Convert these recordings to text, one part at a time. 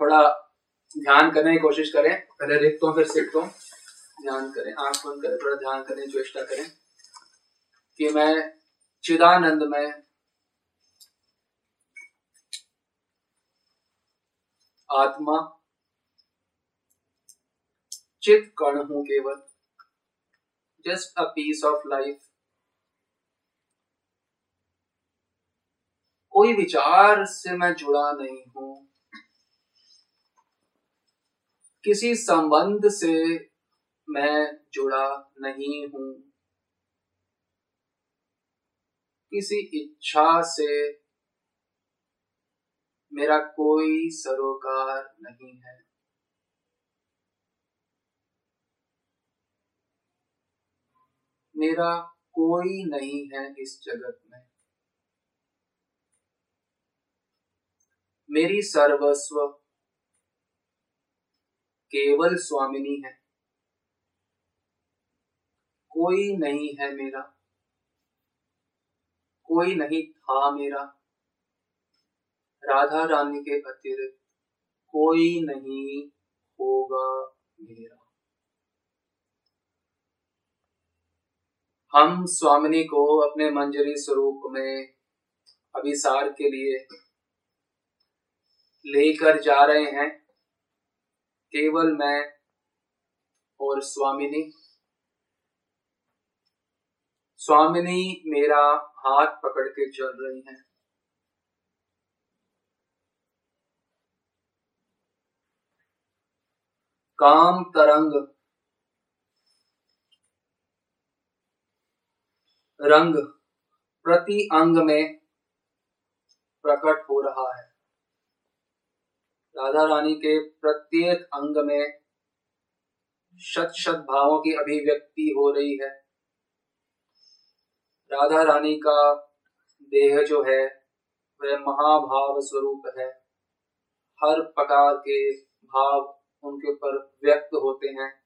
थोड़ा ध्यान करने की कोशिश करें। पहले हूँ, फिर सीखता हूँ। ध्यान करें, आँख बंद करें, थोड़ा ध्यान करें चेष्टा करें कि मैं चिदानंद, में आत्मा, चित कण हूँ केवल। Just a piece of life कोई विचार से मैं जुड़ा नहीं हूँ। किसी संबंध से मैं जुड़ा नहीं हूँ। किसी इच्छा से मेरा कोई सरोकार नहीं है। मेरा कोई नहीं है इस जगत में। मेरी सर्वस्व केवल स्वामिनी है। कोई नहीं है मेरा। कोई नहीं था मेरा। राधा रानी के अतिरिक्त कोई नहीं होगा मेरा। हम स्वामिनी को अपने मंजरी स्वरूप में अभिसार के लिए लेकर जा रहे हैं। केवल मैं और स्वामिनी। स्वामिनी मेरा हाथ पकड़ के चल रही हैं। काम तरंग। रंग प्रति अंग में प्रकट हो रहा है। राधा रानी के प्रत्येक अंग में शत शत भावों की अभिव्यक्ति हो रही है। राधा रानी का देह जो है, वह महाभाव स्वरूप है। हर प्रकार के भाव उनके ऊपर व्यक्त होते हैं।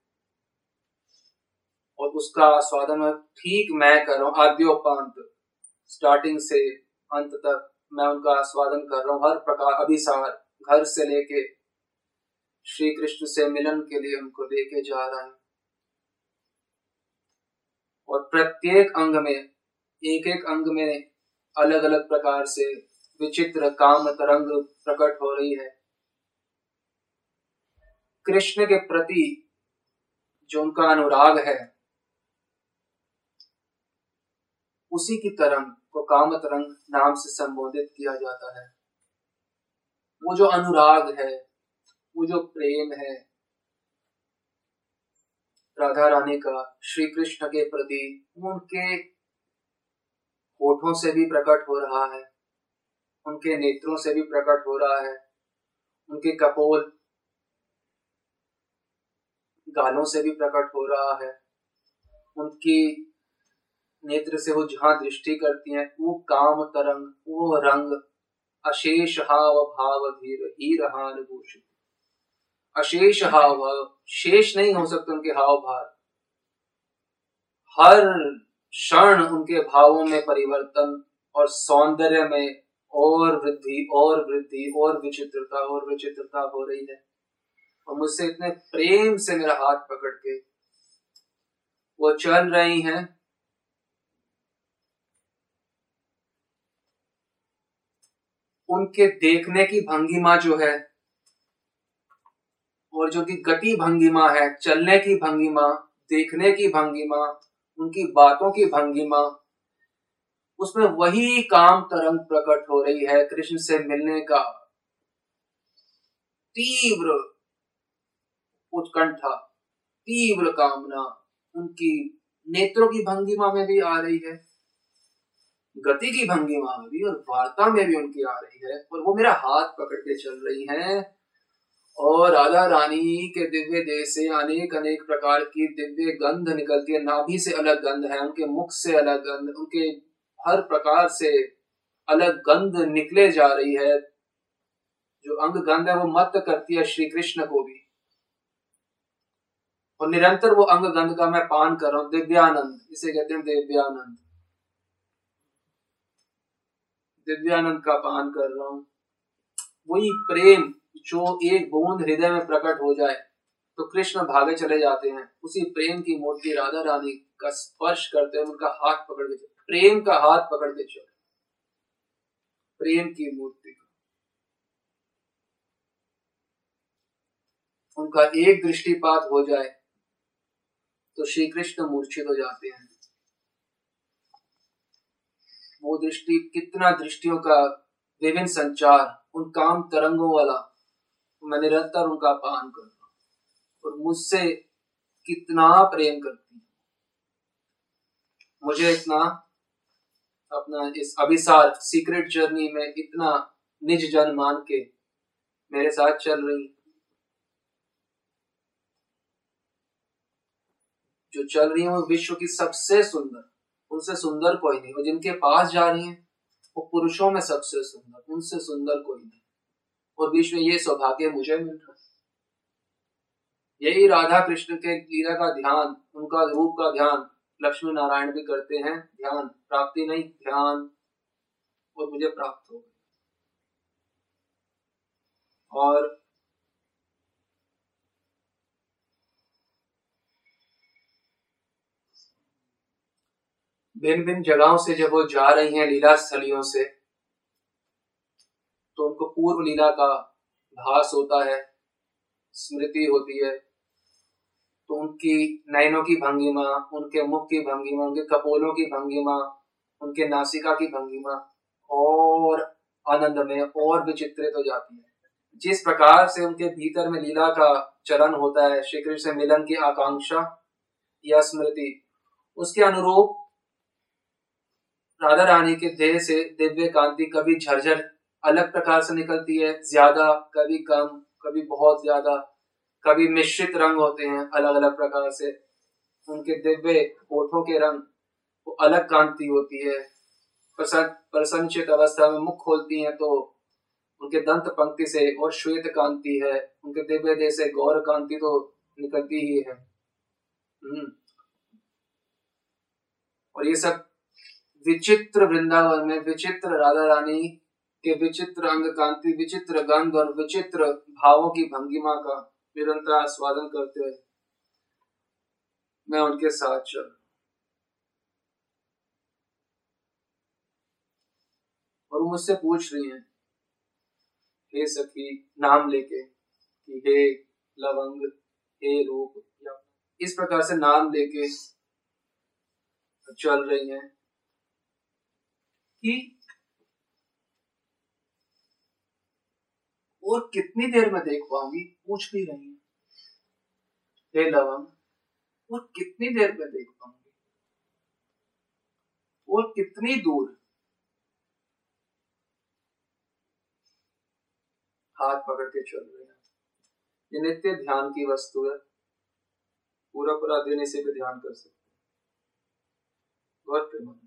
और उसका स्वादन ठीक मैं कर रहा हूँ आद्योपांत स्टार्टिंग से अंत तक मैं उनका स्वादन कर रहा हूँ। हर प्रकार अभिसार। घर से लेके श्री कृष्ण से मिलन के लिए उनको लेके जा रहा है। और प्रत्येक अंग में एक एक अंग में अलग अलग प्रकार से विचित्र काम तरंग प्रकट हो रही है। कृष्ण के प्रति जो उनका अनुराग है, उसी की तरंग को काम तरंग नाम से संबोधित किया जाता है। वो जो अनुराग है, वो जो प्रेम है, राधा रानी का, श्री कृष्ण के प्रति उनके होठों से भी प्रकट हो रहा है, उनके नेत्रों से भी प्रकट हो रहा है, उनके कपोल गालों से भी प्रकट हो रहा है, उनकी नेत्र से वो जहाँ दृष्टि करती हैं, वो काम तरंग, वो रंग अशेष हाव भाव धीर ही भूषित अशेष हाव भाव शेष नहीं हो सकते उनके हाव भाव हर क्षण उनके भावों में परिवर्तन और सौंदर्य में और वृद्धि और वृद्धि, और विचित्रता और विचित्रता हो रही है। और मुझसे इतने प्रेम से मेरा हाथ पकड़ के वो चल रही हैं। उनके देखने की भंगिमा जो है, और जो की गति भंगिमा है, चलने की भंगिमा देखने की भंगिमा उनकी बातों की भंगिमा उसमें वही काम तरंग प्रकट हो रही है कृष्ण से मिलने का तीव्र उत्कंठा, तीव्र कामना, उनकी नेत्रों की भंगिमा में भी आ रही है। गति की भंगिमा में भी और वार्ता में भी उनकी आ रही है और वो मेरा हाथ पकड़ के चल रही हैं। और राधा रानी के दिव्य देह से अनेक अनेक प्रकार की दिव्य गंध निकलती है। नाभि से अलग गंध है, उनके मुख से अलग गंध, उनके हर प्रकार से अलग गंध निकले जा रही है। जो अंग गंध है, वो मत करती है श्री कृष्ण को भी। और निरंतर वो अंग गंध का मैं पान कर रहा हूँ, दिव्यानंद, इसे कहते हैं दिव्यानंद। दिव्यानंद का पान कर रहा हूँ। वही प्रेम जो एक बूंद हृदय में प्रकट हो जाए तो कृष्ण भागे चले जाते हैं। उसी प्रेम की मूर्ति राधा रानी का स्पर्श करते हैं, उनका हाथ पकड़ के प्रेम का हाथ पकड़ के चले। प्रेम की मूर्ति का। उनका एक दृष्टिपात हो जाए तो श्री कृष्ण मूर्छित हो जाते हैं। वो दृष्टि, कितना दृष्टियों का विभिन्न संचार, उन काम तरंगों वाला, मैं निरंतर उनका पान करता और मुझसे कितना प्रेम करती मुझे इतना अपना इस अभिसार सीक्रेट जर्नी में इतना निज जन मान के मेरे साथ चल रही जो चल रही है वो विश्व की सबसे सुंदर उनसे सुंदर कोई नहीं। वो जिनके पास जा रही है, वो पुरुषों में सबसे सुंदर, उनसे सुंदर कोई नहीं। और बीच में ये सौभाग्य मुझे मिल रहा यही राधा कृष्ण के लीला का ध्यान, उनका रूप का ध्यान, लक्ष्मी नारायण भी करते हैं, ध्यान, प्राप्ति नहीं, ध्यान, और मुझे प्राप्त हो और भिन्न भिन्न जगहों से जब वो जा रही हैं, लीला स्थलियों से तो उनको पूर्व लीला का भास होता है, स्मृति होती है। तो उनकी नयनों की भंगिमा, उनके मुख की भंगिमा, उनके कपोलों की भंगिमा, उनके नासिका की भंगिमा, और आनंद में और विचित्रित हो जाती है। जिस प्रकार से उनके भीतर में लीला का चरण होता है, श्री कृष्ण से मिलन की आकांक्षा या स्मृति, उसके अनुरूप राधा रानी के देह से दिव्य कांति कभी झरझर अलग प्रकार से निकलती है, ज़्यादा, कभी कम, कभी बहुत ज़्यादा, कभी मिश्रित रंग होते हैं अलग अलग प्रकार से। उनके दिव्य होठों के रंग, वो अलग कांति होती है। प्रसन्नचित अवस्था में मुख खोलती हैं तो उनके दंत पंक्ति से और श्वेत कांति है। उनके दिव्य देह से गौर कांति तो निकलती ही है। हम्म। और ये सब विचित्र वृंदावन में विचित्र राधा रानी के विचित्र अंग कांति, विचित्र गंध और विचित्र भावों की भंगिमा का निरंतर आस्वादन करते हुए मैं उनके साथ चल। और मुझसे पूछ रही हैं, हे सखी, नाम लेके कि हे लवंग, हे रूप इस प्रकार से नाम लेके चल रही हैं कि और कितनी देर में देख पाऊँगी पूछ भी रही है। हे लवंग और कितनी देर में देख पाऊँगी और कितनी दूर? हाथ पकड़ के चल रहे हैं। ये नित्य ध्यान की वस्तु है। पूरा पूरा दिन इसे भी ध्यान कर सकते बहुत प्रेम